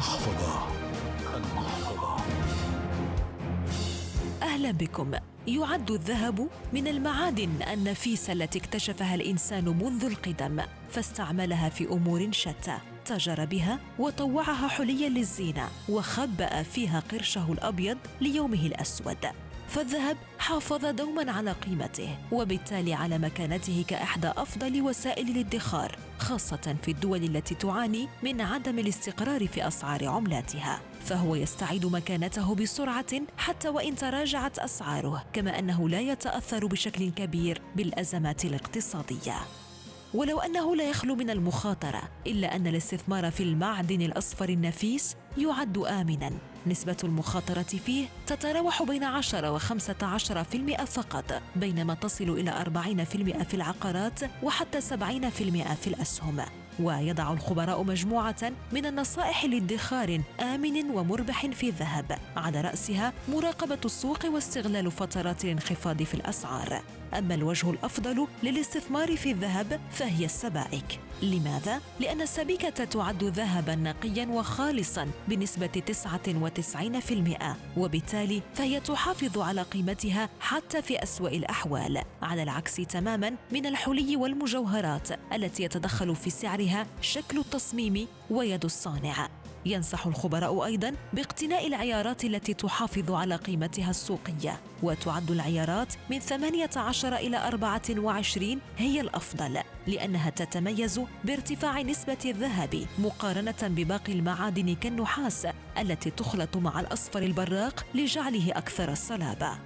المحفظة. المحفظة أهلا بكم. يعد الذهب من المعادن النفيسه التي اكتشفها الإنسان منذ القدم فاستعملها في أمور شتى تاجر بها وطوعها حليا للزينة وخبأ فيها قرشه الأبيض ليومه الأسود. فالذهب حافظ دوما على قيمته وبالتالي على مكانته كاحدى أفضل وسائل الادخار خاصة في الدول التي تعاني من عدم الاستقرار في أسعار عملاتها. فهو يستعيد مكانته بسرعة حتى وإن تراجعت أسعاره كما أنه لا يتأثر بشكل كبير بالأزمات الاقتصادية. ولو أنه لا يخلو من المخاطرة إلا أن الاستثمار في المعدن الأصفر النفيس يعد امنا. نسبة المخاطرة فيه تتراوح بين 10 و 15% فقط بينما تصل إلى 40% في العقارات وحتى 70% في الأسهم. ويضع الخبراء مجموعة من النصائح لادخار آمن ومربح في الذهب. على رأسها مراقبة السوق واستغلال فترات الانخفاض في الأسعار. أما الوجه الأفضل للاستثمار في الذهب فهي السبائك. لماذا؟ لأن السبيكة تعد ذهبا نقيا وخالصا بنسبة 99% وبالتالي فهي تحافظ على قيمتها حتى في أسوأ الأحوال. على العكس تماما من الحلي والمجوهرات التي يتدخل في سعرها شكل التصميم ويد الصانع. ينصح الخبراء أيضا باقتناء العيارات التي تحافظ على قيمتها السوقية وتعد العيارات من 18 إلى 24 هي الأفضل لأنها تتميز بارتفاع نسبة الذهب مقارنة بباقي المعادن كالنحاس التي تخلط مع الأصفر البراق لجعله أكثر صلابه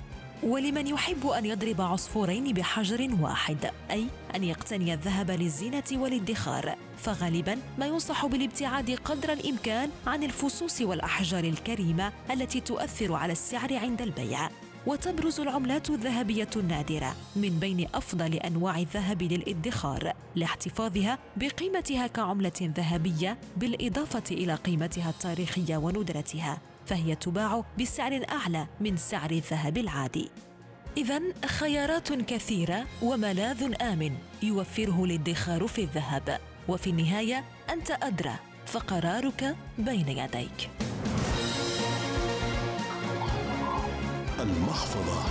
ولمن يحب أن يضرب عصفورين بحجر واحد أي أن يقتني الذهب للزينة والادخار. فغالبا ما ينصح بالابتعاد قدر الإمكان عن الفصوص والأحجار الكريمة التي تؤثر على السعر عند البيع. وتبرز العملات الذهبية النادرة من بين أفضل أنواع الذهب للادخار لاحتفاظها بقيمتها كعملة ذهبية بالإضافة إلى قيمتها التاريخية وندرتها فهي تباع بسعر أعلى من سعر الذهب العادي. اذا خيارات كثيرة وملاذ آمن يوفره الادخار في الذهب وفي النهاية أنت أدرى فقرارك بين يديك. المحفظة.